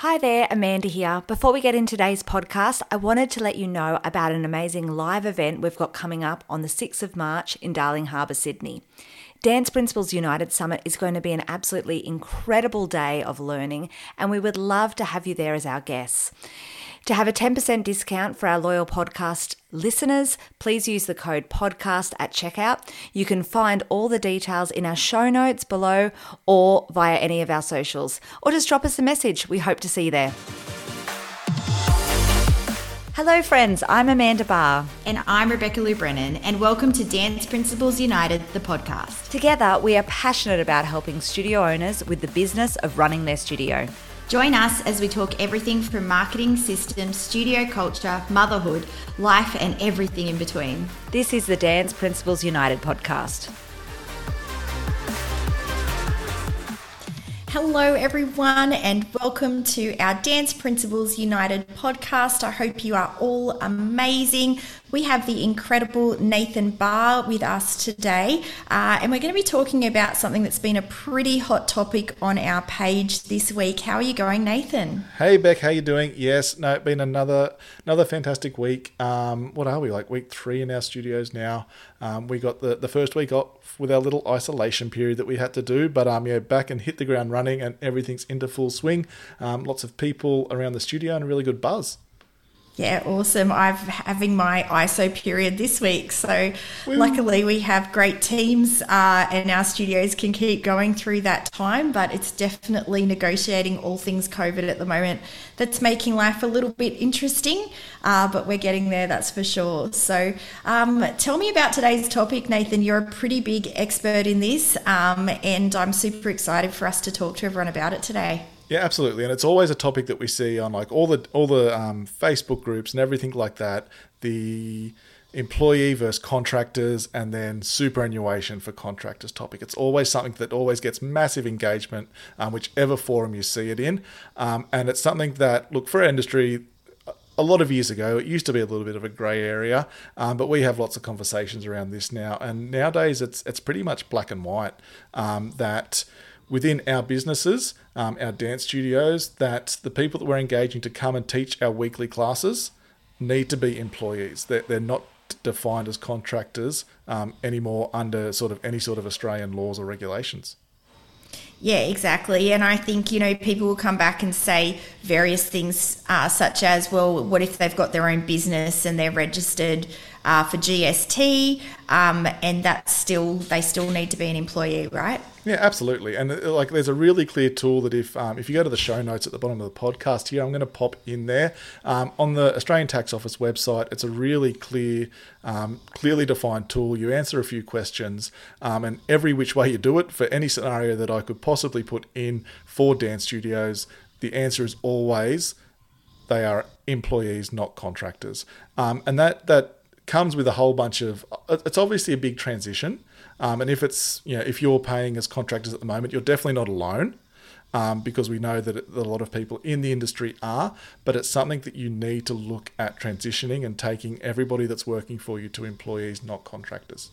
Hi there, Amanda here. Before we get into today's podcast, I wanted to let you know about an amazing live event we've got coming up on the 6th of March in Darling Harbour, Sydney. Dance Principles United Summit is going to be an absolutely incredible day of learning, and we would love to have you there as our guests. To have a 10% discount for our loyal podcast listeners, please use the code podcast at checkout. You can find all the details in our show notes below or via any of our socials, or just drop us a message. We hope to see you there. Hello, friends. I'm Amanda Barr. And I'm Rebecca Lou Brennan, and welcome to Dance Principles United, the podcast. Together, we are passionate about helping studio owners with the business of running their studio. Join us as we talk everything from marketing, systems, studio culture, motherhood, life, and everything in between. This is the Dance Principles United podcast. Hello, everyone, and welcome to our Dance Principles United podcast. I hope you are all amazing. We have the incredible Nathan Barr with us today, uh, and we're going to be talking about something that's been a pretty hot topic on our page this week. How are you going, Nathan? Hey, Beck, how you doing? Yes, no, it's been another another fantastic week. Um, what are we like? Week three in our studios now. Um, we got the the first week off with our little isolation period that we had to do, but um, yeah, back and hit the ground running, and everything's into full swing. Um, lots of people around the studio and a really good buzz. Yeah, awesome. I'm having my ISO period this week. So, Woo. luckily, we have great teams uh, and our studios can keep going through that time. But it's definitely negotiating all things COVID at the moment that's making life a little bit interesting. Uh, but we're getting there, that's for sure. So, um, tell me about today's topic, Nathan. You're a pretty big expert in this, um, and I'm super excited for us to talk to everyone about it today. Yeah, absolutely, and it's always a topic that we see on like all the all the um, Facebook groups and everything like that. The employee versus contractors, and then superannuation for contractors topic. It's always something that always gets massive engagement, um, whichever forum you see it in, um, and it's something that look for our industry a lot of years ago, it used to be a little bit of a grey area, um, but we have lots of conversations around this now. And nowadays, it's it's pretty much black and white. Um, that within our businesses, um, our dance studios, that the people that we're engaging to come and teach our weekly classes need to be employees. They're, they're not defined as contractors um, anymore under sort of any sort of Australian laws or regulations. Yeah, exactly. And I think, you know, people will come back and say various things, uh, such as, well, what if they've got their own business and they're registered uh, for GST, um, and that's still, they still need to be an employee, right? Yeah, absolutely. And uh, like, there's a really clear tool that if um, if you go to the show notes at the bottom of the podcast here, I'm going to pop in there um, on the Australian Tax Office website. It's a really clear, um, clearly defined tool. You answer a few questions, um, and every which way you do it for any scenario that I could possibly put in for dance studios, the answer is always they are employees, not contractors. Um, and that that comes with a whole bunch of. It's obviously a big transition um, and if it's you know if you're paying as contractors at the moment, you're definitely not alone. Um, because we know that, that, a lot of people in the industry are, but it's something that you need to look at transitioning and taking everybody that's working for you to employees, not contractors.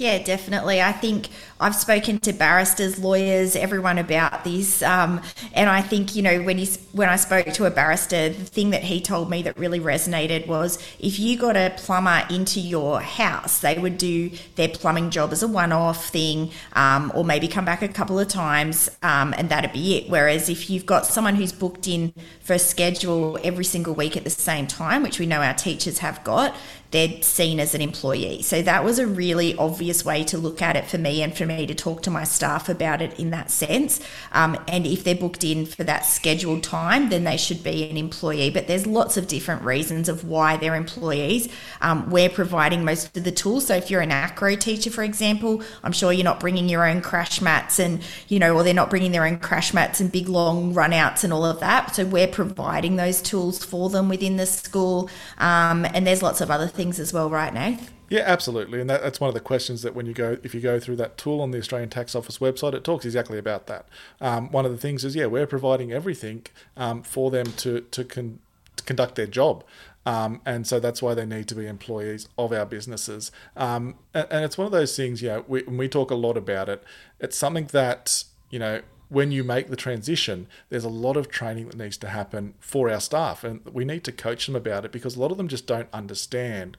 Yeah, definitely. I think I've spoken to barristers, lawyers, everyone about this, um, and I think you know when you when I spoke to a barrister, the thing that he told me that really resonated was if you got a plumber into your house, they would do their plumbing job as a one-off thing, um, or maybe come back a couple of times, um, and that'd be it. Whereas if you've got someone who's booked in for a schedule every single week at the same time, which we know our teachers have got, they're seen as an employee. So that was a really obvious way to look at it for me and for me to talk to my staff about it in that sense. Um, and if they're booked in for that scheduled time, then they should be an employee. But there's lots of different reasons of why they're employees. Um, we're providing most of the tools. So if you're an acro teacher, for example, I'm sure you're not bringing your own crash mats and, you know, or they're not bringing their own crash mats and big long runouts and all of that. So we're providing those tools for them within the school. Um, and there's lots of other things things as well, right, Nath? Yeah, absolutely, and that, that's one of the questions that when you go, if you go through that tool on the Australian Tax Office website, it talks exactly about that. Um, one of the things is, yeah, we're providing everything um, for them to to, con- to, conduct their job, um, and so that's why they need to be employees of our businesses. Um, and, and, it's one of those things, you know, we, we talk a lot about it. It's something that you know when you make the transition, there's a lot of training that needs to happen for our staff, and we need to coach them about it because a lot of them just don't understand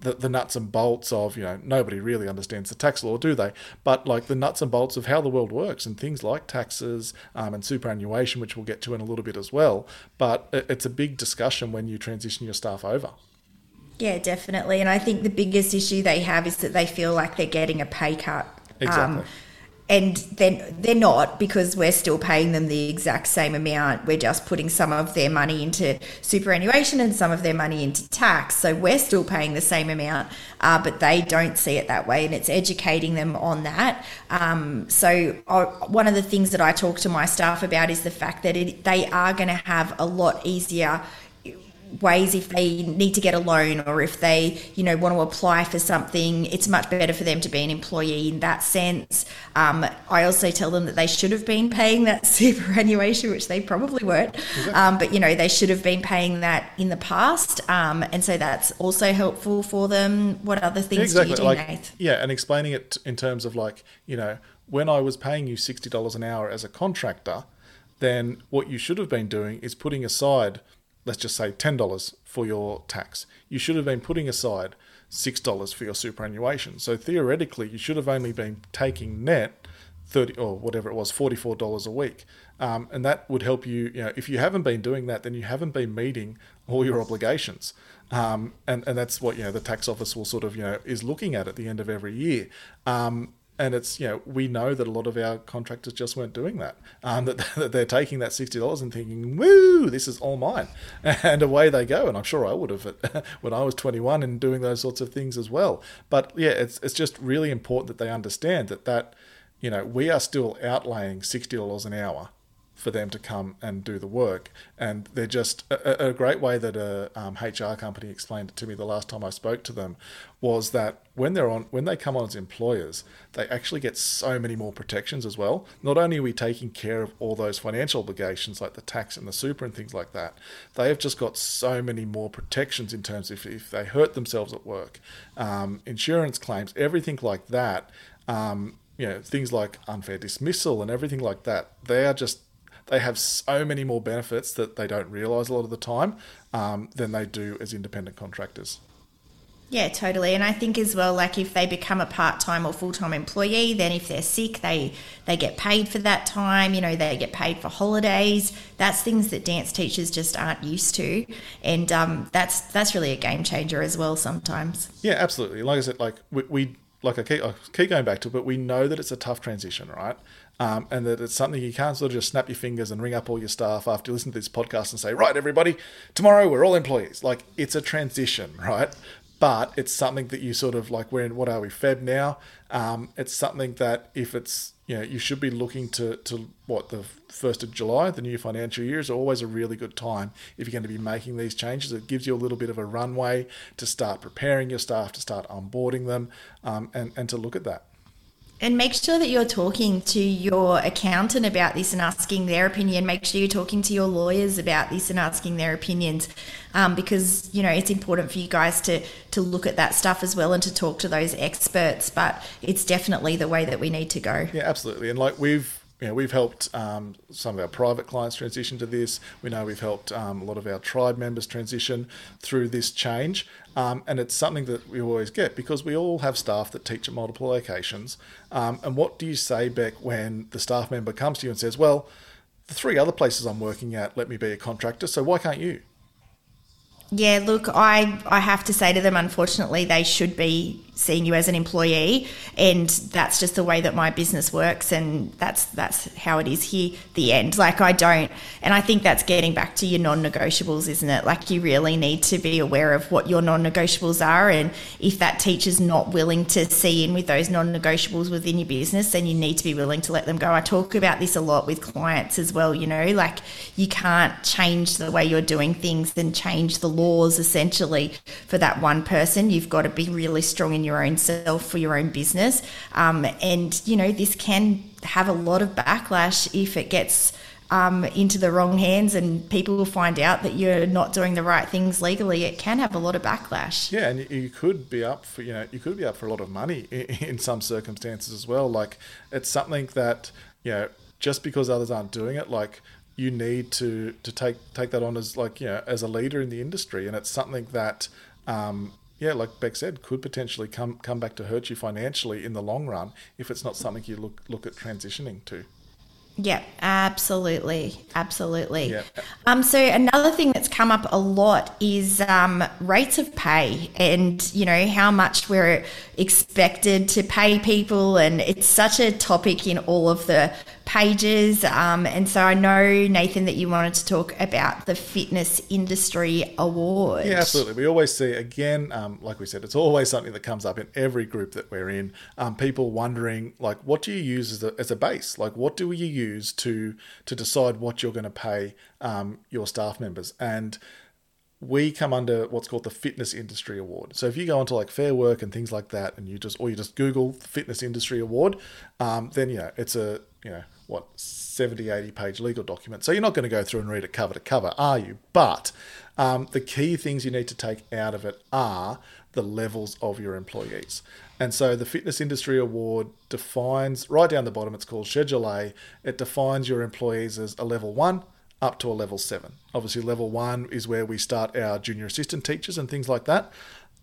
the, the nuts and bolts of, you know, nobody really understands the tax law, do they? But like the nuts and bolts of how the world works and things like taxes um, and superannuation, which we'll get to in a little bit as well. But it's a big discussion when you transition your staff over. Yeah, definitely. And I think the biggest issue they have is that they feel like they're getting a pay cut. Exactly. Um, and then they're not because we're still paying them the exact same amount. We're just putting some of their money into superannuation and some of their money into tax. So we're still paying the same amount, uh, but they don't see it that way, and it's educating them on that. Um, so uh, one of the things that I talk to my staff about is the fact that it, they are going to have a lot easier ways if they need to get a loan or if they you know want to apply for something it's much better for them to be an employee in that sense um, i also tell them that they should have been paying that superannuation which they probably weren't um, but you know they should have been paying that in the past um, and so that's also helpful for them what other things exactly. do you do like, Nath? yeah and explaining it in terms of like you know when i was paying you $60 an hour as a contractor then what you should have been doing is putting aside let's just say $10 for your tax. You should have been putting aside $6 for your superannuation. So theoretically, you should have only been taking net 30 or whatever it was, $44 a week. Um, and that would help you, you know, if you haven't been doing that, then you haven't been meeting all your obligations. Um, and, and that's what, you know, the tax office will sort of, you know, is looking at at the end of every year. Um, and it's you know we know that a lot of our contractors just weren't doing that. Um, that, that they're taking that $60 and thinking woo this is all mine. And away they go. And i'm sure i would have when i was 21 and doing those sorts of things as well. But yeah it's, it's just really important that they understand that that you know we are still outlaying $60 an hour for them to come and do the work. And they're just a, a great way that a um, HR company explained it to me the last time I spoke to them was that when they're on when they come on as employers, they actually get so many more protections as well. Not only are we taking care of all those financial obligations like the tax and the super and things like that, they have just got so many more protections in terms of if they hurt themselves at work, um, insurance claims, everything like that. Um, you know things like unfair dismissal and everything like that they are just they have so many more benefits that they don't realize a lot of the time um, than they do as independent contractors. Yeah, totally. And I think as well, like if they become a part-time or full-time employee, then if they're sick, they they get paid for that time. You know, they get paid for holidays. That's things that dance teachers just aren't used to, and um, that's that's really a game changer as well. Sometimes. Yeah, absolutely. Like I said, like we, we like I keep, I keep going back to, it, but we know that it's a tough transition, right? Um, and that it's something you can't sort of just snap your fingers and ring up all your staff after you listen to this podcast and say, right, everybody, tomorrow we're all employees. Like it's a transition, right? But it's something that you sort of like, we're in, what are we, Feb now? Um, it's something that if it's, you know, you should be looking to, to what, the 1st of July, the new financial year is always a really good time if you're going to be making these changes. It gives you a little bit of a runway to start preparing your staff, to start onboarding them, um, and, and to look at that. And make sure that you're talking to your accountant about this and asking their opinion. Make sure you're talking to your lawyers about this and asking their opinions, um, because you know it's important for you guys to to look at that stuff as well and to talk to those experts. But it's definitely the way that we need to go. Yeah, absolutely. And like we've you know, we've helped um, some of our private clients transition to this. We know we've helped um, a lot of our tribe members transition through this change. Um, and it's something that we always get because we all have staff that teach at multiple locations. Um, and what do you say, Beck, when the staff member comes to you and says, Well, the three other places I'm working at let me be a contractor, so why can't you? Yeah, look, I, I have to say to them, unfortunately, they should be seeing you as an employee and that's just the way that my business works and that's that's how it is here the end. Like i don't and i think that's getting back to your non-negotiables isn't it? Like you really need to be aware of what your non-negotiables are and if that teacher's not willing to see in with those non-negotiables within your business then you need to be willing to let them go. I talk about this a lot with clients as well you know? Like you can't change the way you're doing things and change the laws essentially for that one person. You've got to be really strong in your own self for your own business. Um, and, you know, this can have a lot of backlash if it gets um, into the wrong hands and people will find out that you're not doing the right things legally. It can have a lot of backlash. Yeah, and you could be up for, you know, you could be up for a lot of money in, some circumstances as well. Like it's something that, you know, just because others aren't doing it, like you need to to take take that on as like you know as a leader in the industry, and it's something that. Um, yeah, like Beck said, could potentially come come back to hurt you financially in the long run if it's not something you look look at transitioning to. Yeah, absolutely, absolutely. Yeah. Um, so another thing that's come up a lot is um, rates of pay, and you know how much we're expected to pay people, and it's such a topic in all of the pages. Um, and so I know Nathan that you wanted to talk about the Fitness Industry Award. Yeah, absolutely. We always see again, um, like we said, it's always something that comes up in every group that we're in. Um, people wondering, like, what do you use as a, as a base? Like, what do you use to to decide what you're going to pay um, your staff members? And we come under what's called the Fitness Industry Award. So if you go onto like Fair Work and things like that, and you just or you just Google Fitness Industry Award, um, then yeah, it's a you know what 70 80 page legal document. So you're not going to go through and read it cover to cover are you? But um, the key things you need to take out of it are the levels of your employees. And so the fitness industry award defines right down the bottom it's called schedule a. It defines your employees as a level one up to a level seven obviously level one is where we start our junior assistant teachers and things like that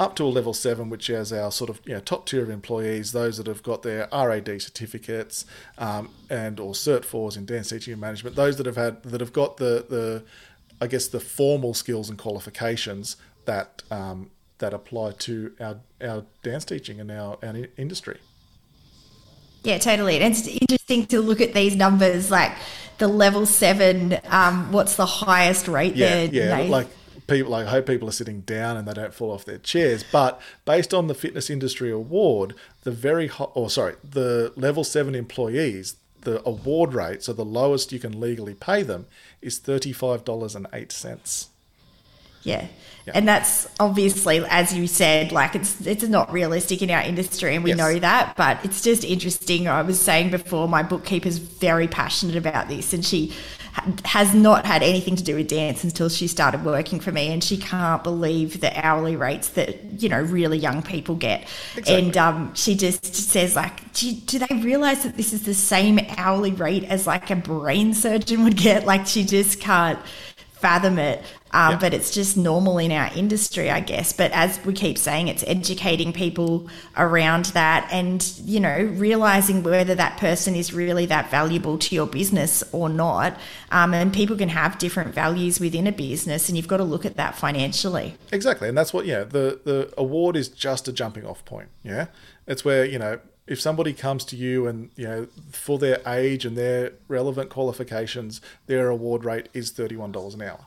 up to a level seven, which is our sort of you know, top tier of employees, those that have got their RAD certificates um, and or Cert fours in dance teaching and management, those that have had that have got the the I guess the formal skills and qualifications that um, that apply to our our dance teaching and our, our industry. Yeah, totally. And it's interesting to look at these numbers, like the level seven. Um, what's the highest rate yeah, there? Yeah, like people like I hope people are sitting down and they don't fall off their chairs. But based on the fitness industry award, the very hot, or sorry, the level seven employees, the award rate, so the lowest you can legally pay them, is thirty five dollars and eight cents. Yeah. Yeah. And that's obviously, as you said, like it's it's not realistic in our industry, and we yes. know that. But it's just interesting. I was saying before, my bookkeeper's very passionate about this, and she has not had anything to do with dance until she started working for me, and she can't believe the hourly rates that you know really young people get. Exactly. And um, she just says like, do, do they realize that this is the same hourly rate as like a brain surgeon would get? Like she just can't fathom it. Um. But it's just normal in our industry, I guess. But as we keep saying, it's educating people around that and, you know, realizing whether that person is really that valuable to your business or not. Um, and people can have different values within a business, and you've got to look at that financially. Exactly. And that's what, yeah, the, the award is just a jumping off point. Yeah. It's where, you know, if somebody comes to you and you know for their age and their relevant qualifications their award rate is $31 an hour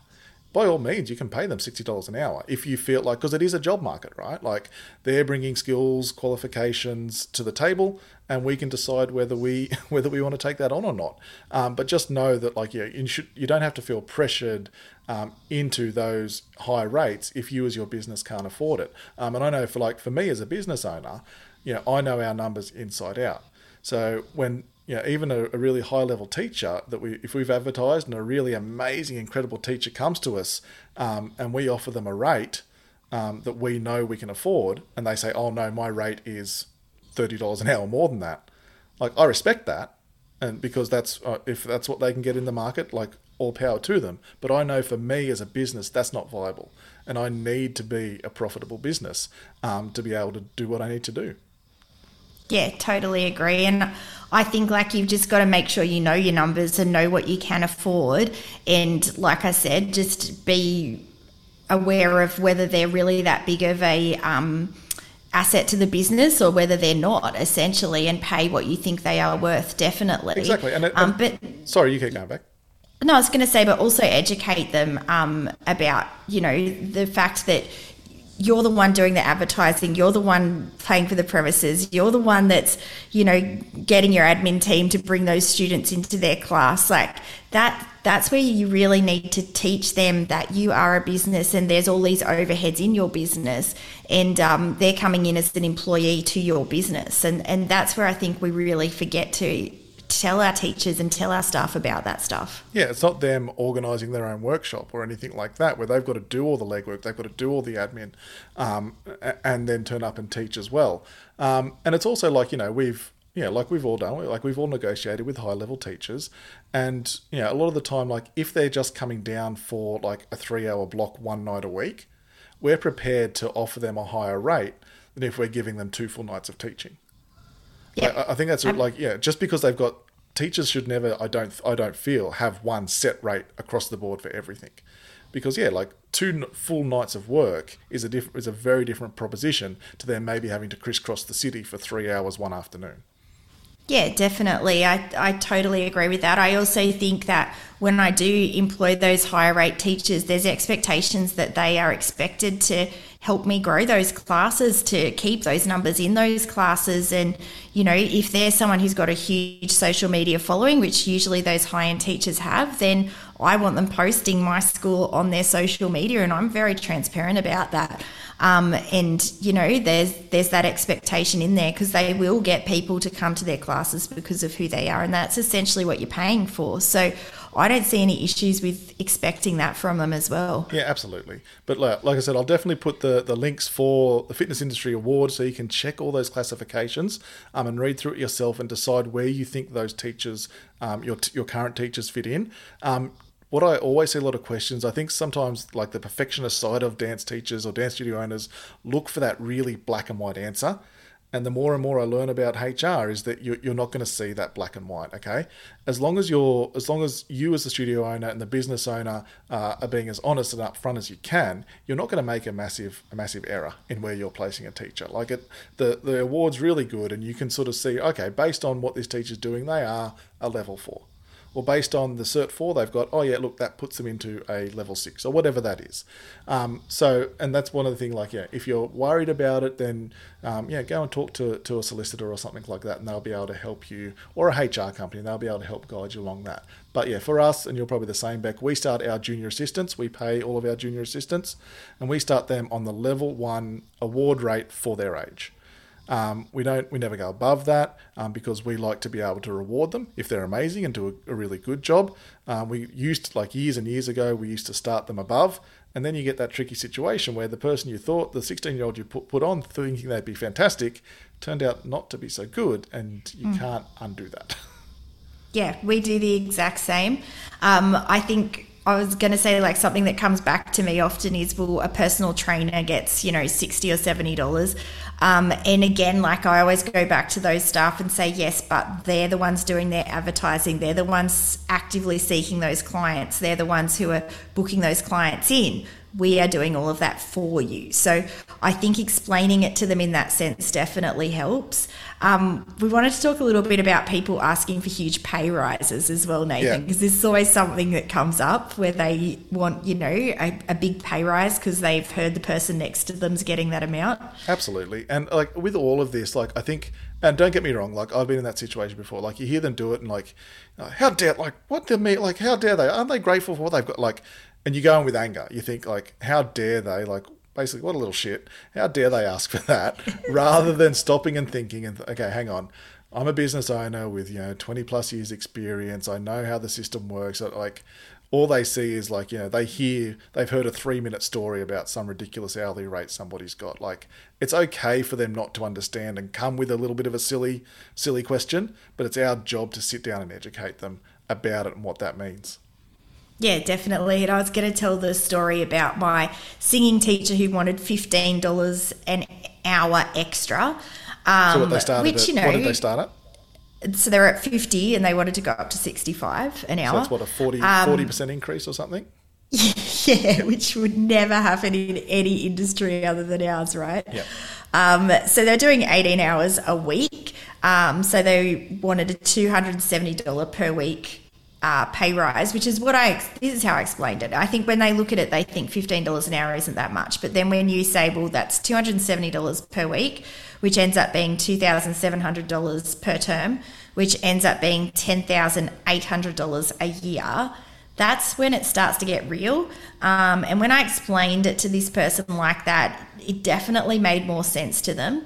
by all means, you can pay them $60 an hour if you feel like, because it is a job market, right? Like they're bringing skills, qualifications to the table, and we can decide whether we whether we want to take that on or not. Um, but just know that, like, yeah, you should you don't have to feel pressured um, into those high rates if you as your business can't afford it. Um, and I know for like for me as a business owner, you know, I know our numbers inside out. So when you know, even a, a, really high level teacher that we, if we've advertised and a really amazing, incredible teacher comes to us um, and we offer them a rate um, that we know we can afford, and they say, oh no, my rate is $30 an hour more than that. Like, I respect that. And because that's, uh, if that's what they can get in the market, like all power to them. But I know for me as a business, that's not viable. And I need to be a profitable business um, to be able to do what I need to do. Yeah, totally agree. And I think like you've just got to make sure you know your numbers and know what you can afford. And like I said, just be aware of whether they're really that big of a um, asset to the business or whether they're not, essentially, and pay what you think they are worth. Definitely, exactly. And, um, but sorry, you keep going back. No, I was going to say, but also educate them um, about you know the fact that you're the one doing the advertising you're the one paying for the premises you're the one that's you know getting your admin team to bring those students into their class. Like that that's where you really need to teach them that you are a business and there's all these overheads in your business and um, they're coming in as an employee to your business. And and that's where i think we really forget to tell our teachers and tell our staff about that stuff. Yeah, it's not them organising their own workshop or anything like that, where they've got to do all the legwork, they've got to do all the admin, um, and then turn up and teach as well. Um, and it's also like you know we've yeah, like we've all done, like we've all negotiated with high level teachers, and you know, a lot of the time, like if they're just coming down for like a three hour block one night a week, we're prepared to offer them a higher rate than if we're giving them two full nights of teaching. Yeah. I, I think that's I'm- like yeah, just because they've got teachers should never, I don't, I don't feel have one set rate across the board for everything, because yeah, like two full nights of work is a diff- is a very different proposition to them maybe having to crisscross the city for three hours one afternoon. Yeah, definitely. I, I totally agree with that. I also think that when I do employ those higher rate teachers, there's expectations that they are expected to help me grow those classes, to keep those numbers in those classes. And, you know, if there's someone who's got a huge social media following, which usually those high end teachers have, then I want them posting my school on their social media. And I'm very transparent about that. Um, and you know, there's there's that expectation in there because they will get people to come to their classes because of who they are, and that's essentially what you're paying for. So I don't see any issues with expecting that from them as well. Yeah, absolutely. But like, like I said, I'll definitely put the, the links for the Fitness Industry Award so you can check all those classifications um, and read through it yourself and decide where you think those teachers, um, your, your current teachers, fit in. Um, what I always see a lot of questions, I think sometimes like the perfectionist side of dance teachers or dance studio owners look for that really black and white answer. And the more and more I learn about HR is that you're, not going to see that black and white. Okay, as long as you're, as long as you as the studio owner and the business owner uh, are being as honest and upfront as you can, you're not going to make a massive, a massive error in where you're placing a teacher. Like it, the the award's really good, and you can sort of see, okay, based on what this teacher's doing, they are a level four or based on the Cert 4 they've got, oh yeah, look, that puts them into a level 6 or whatever that is. Um, so, and that's one of the things, like, yeah, if you're worried about it, then, um, yeah, go and talk to, to a solicitor or something like that and they'll be able to help you, or a HR company, they'll be able to help guide you along that. But yeah, for us, and you're probably the same, Beck, we start our junior assistants, we pay all of our junior assistants, and we start them on the level 1 award rate for their age. Um, we don't, we never go above that um, because we like to be able to reward them if they're amazing and do a, a really good job. Um, we used, like years and years ago, we used to start them above, and then you get that tricky situation where the person you thought, the 16 year old you put, put on thinking they'd be fantastic, turned out not to be so good, and you can't undo that. Yeah, we do the exact same. Um, I think I was going to say like something that comes back to me often is well, a personal trainer gets you know sixty or seventy dollars, um, and again, like I always go back to those staff and say yes, but they're the ones doing their advertising. They're the ones actively seeking those clients. They're the ones who are booking those clients in. We are doing all of that for you. So I think explaining it to them in that sense definitely helps. Um, we wanted to talk a little bit about people asking for huge pay rises as well, Nathan, Yeah. because this is always something that comes up where they want, you know, a, a big pay rise because they've heard the person next to them's getting that amount. Absolutely. And like with all of this, like I think, and don't get me wrong, like I've been in that situation before. Like you hear them do it, and like, how dare, like what do me, like how dare they? Aren't they grateful for what they've got? Like, and you go in with anger. You think like, how dare they? Like basically, what a little shit. How dare they ask for that? Rather than stopping and thinking and okay, hang on. I'm a business owner with you know 20 plus years experience. I know how the system works. Like all they see is like you know they hear they've heard a three minute story about some ridiculous hourly rate somebody's got like it's okay for them not to understand and come with a little bit of a silly silly question but it's our job to sit down and educate them about it and what that means Yeah, definitely. And I was going to tell the story about my singing teacher who wanted fifteen dollars an hour extra. Um, so what they started which at, you know, what did they start at so they're at fifty, and they wanted to go up to sixty-five an hour. so that's what a 40 Um, percent increase or something Yeah, which would never happen in any industry other than ours, right? Yeah. Um, so they're doing 18 hours a week. Um, so they wanted a $270 per week uh, pay rise, which is what I, this is how I explained it. I think when they look at it, they think $15 an hour isn't that much. But then when you say, well, that's $270 per week, which ends up being $2,700 per term, which ends up being $10,800 a year, that's when it starts to get real. Um, and when I explained it to this person like that, it definitely made more sense to them.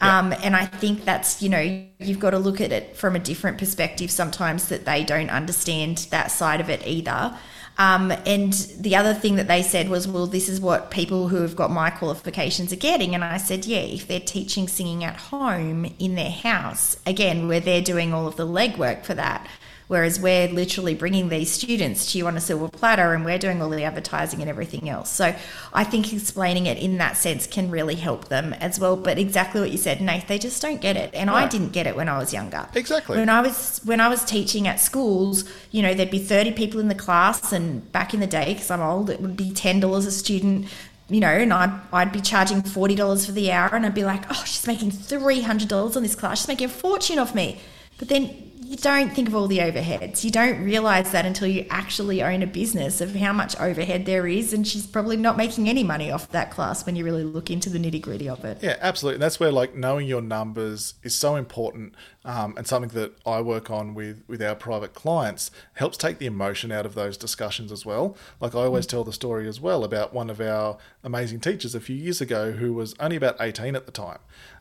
Um, and I think that's, you know, you've got to look at it from a different perspective sometimes that they don't understand that side of it either. Um, and the other thing that they said was, well, this is what people who have got my qualifications are getting. And I said, yeah, if they're teaching singing at home in their house, again, where they're doing all of the legwork for that, Whereas we're literally bringing these students to you on a silver platter and we're doing all the advertising and everything else. So I think explaining it in that sense can really help them as well. But exactly what you said, Nate, they just don't get it. And. I didn't get it when I was younger. Exactly. When I was when I was teaching at schools, you know, there'd be 30 people in the class and back in the day, because I'm old, it would be $10 a student you know, and I'd, I'd be charging $40 for the hour and I'd be like, oh, she's making $300 on this class. She's making a fortune off me. But then you don't think of all the overheads. You don't realize that until you actually own a business of how much overhead there is. And she's probably not making any money off that class when you really look into the nitty gritty of it. Yeah, absolutely. And that's where like knowing your numbers is so important um, and something that I work on with, with our private clients helps take the emotion out of those discussions as well. Like I always tell the story as well about one of our amazing teachers a few years ago who was only about 18 at the time.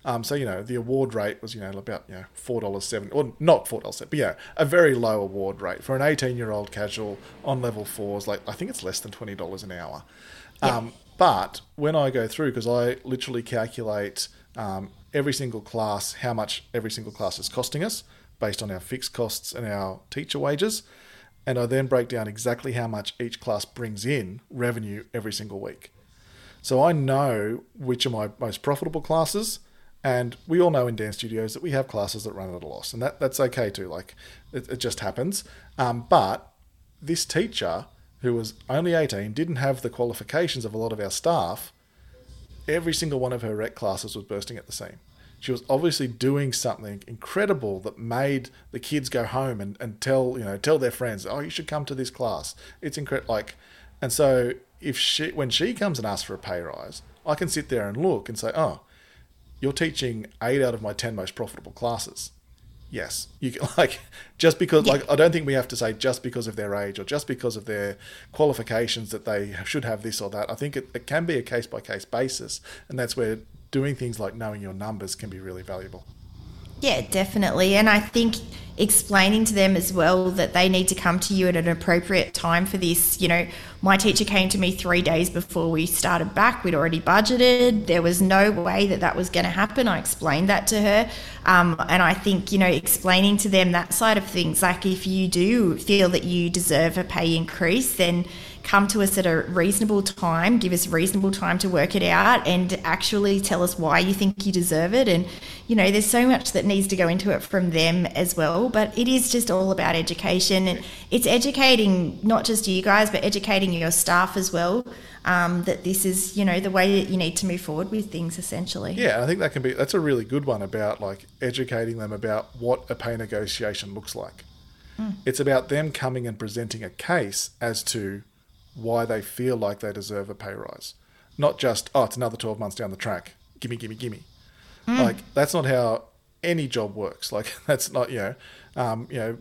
Um, so, you know, the award rate was, you know, about, you know, $4.70, or not $4.70, but yeah, a very low award rate for an 18 year old casual on level fours. Like, I think it's less than $20 an hour. Yeah. Um, but when I go through, because I literally calculate um, every single class, how much every single class is costing us based on our fixed costs and our teacher wages. And I then break down exactly how much each class brings in revenue every single week. So I know which are my most profitable classes. And we all know in dance studios that we have classes that run at a loss, and that, that's okay too. Like it, it just happens. Um, but this teacher, who was only 18, didn't have the qualifications of a lot of our staff. Every single one of her rec classes was bursting at the seam she was obviously doing something incredible that made the kids go home and, and tell you know tell their friends oh you should come to this class it's incredible like and so if she when she comes and asks for a pay rise i can sit there and look and say oh you're teaching eight out of my 10 most profitable classes yes you can like just because yeah. like i don't think we have to say just because of their age or just because of their qualifications that they should have this or that i think it, it can be a case by case basis and that's where doing things like knowing your numbers can be really valuable. Yeah, definitely. And I think explaining to them as well that they need to come to you at an appropriate time for this. You know, my teacher came to me three days before we started back. We'd already budgeted. There was no way that that was going to happen. I explained that to her. Um, and I think, you know, explaining to them that side of things, like if you do feel that you deserve a pay increase, then come to us at a reasonable time, give us reasonable time to work it out, and actually tell us why you think you deserve it. And, you know, there's so much that needs to go into it from them as well. But it is just all about education. And it's educating not just you guys, but educating your staff as well. Um, that this is, you know, the way that you need to move forward with things essentially. Yeah, I think that can be, that's a really good one about like educating them about what a pay negotiation looks like. Mm. It's about them coming and presenting a case as to why they feel like they deserve a pay rise. Not just, oh, it's another 12 months down the track. Gimme, gimme, gimme. Mm. Like, that's not how any job works. Like, that's not, you know, um, you know,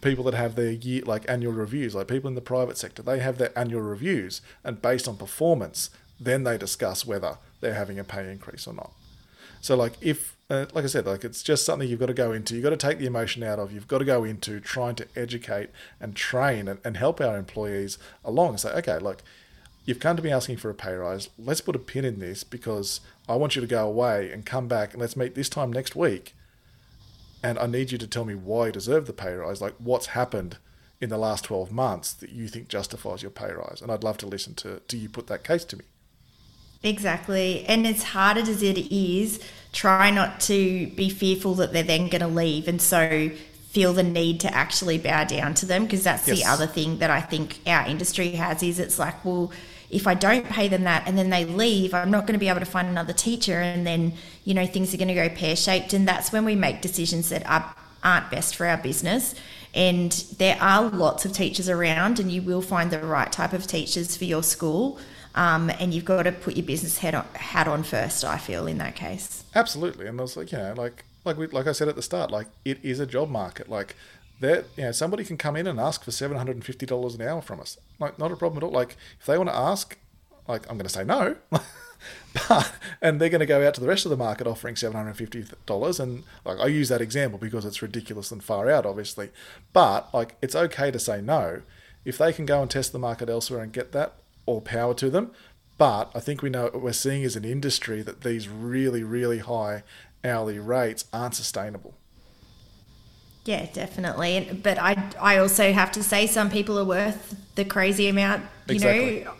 people that have their year, like annual reviews, like people in the private sector, they have their annual reviews and based on performance, then they discuss whether they're having a pay increase or not. So, like, if uh, like I said, like it's just something you've got to go into. You've got to take the emotion out of. You've got to go into trying to educate and train and, and help our employees along and say, okay, look, you've come to me asking for a pay rise. Let's put a pin in this because I want you to go away and come back and let's meet this time next week. And I need you to tell me why you deserve the pay rise. Like what's happened in the last 12 months that you think justifies your pay rise. And I'd love to listen to, to you put that case to me. Exactly. And as hard as it is, try not to be fearful that they're then going to leave. And so feel the need to actually bow down to them because that's yes. the other thing that I think our industry has is it's like, well, if I don't pay them that and then they leave, I'm not going to be able to find another teacher and then, you know, things are going to go pear-shaped and that's when we make decisions that are, aren't best for our business. And there are lots of teachers around and you will find the right type of teachers for your school. Um, and you've got to put your business head on, hat on first. I feel in that case. Absolutely, and I was like, you know, like like we, like I said at the start, like it is a job market. Like that, you know, somebody can come in and ask for seven hundred and fifty dollars an hour from us. Like not a problem at all. Like if they want to ask, like I'm going to say no. but and they're going to go out to the rest of the market offering seven hundred fifty dollars, and like I use that example because it's ridiculous and far out, obviously. But like it's okay to say no If they can go and test the market elsewhere and get that, all power to them. But I think we know what we're seeing as an industry that these really, really high hourly rates aren't sustainable. Yeah, definitely. But I, I also have to say some people are worth the crazy amount. You Exactly. know,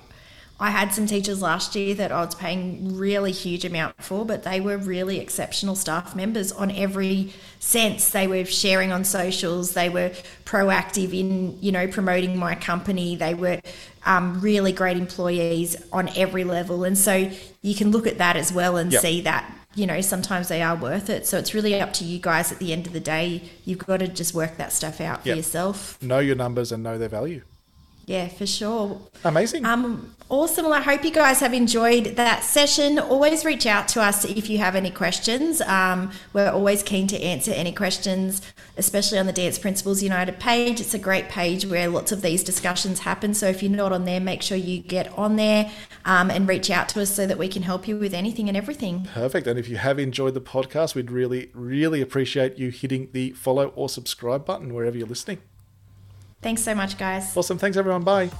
I had some teachers last year that I was paying really huge amount for, but they were really exceptional staff members on every sense. They were sharing on socials. They were proactive in, you know, promoting my company. They were um, really great employees on every level. And so you can look at that as well and Yep. see that you know, sometimes they are worth it. So it's really up to you guys at the end of the day. You've got to just work that stuff out for yourself. Know your numbers and know their value. Yeah, for sure. Amazing. Um, awesome. Well, I hope you guys have enjoyed that session. Always reach out to us if you have any questions. Um, we're always keen to answer any questions, especially on the Dance Principles United page. It's a great page where lots of these discussions happen. So if you're not on there, make sure you get on there um, and reach out to us so that we can help you with anything and everything. Perfect. And if you have enjoyed the podcast, we'd really, really appreciate you hitting the follow or subscribe button wherever you're listening. Thanks so much, guys. Awesome. Thanks, everyone. Bye.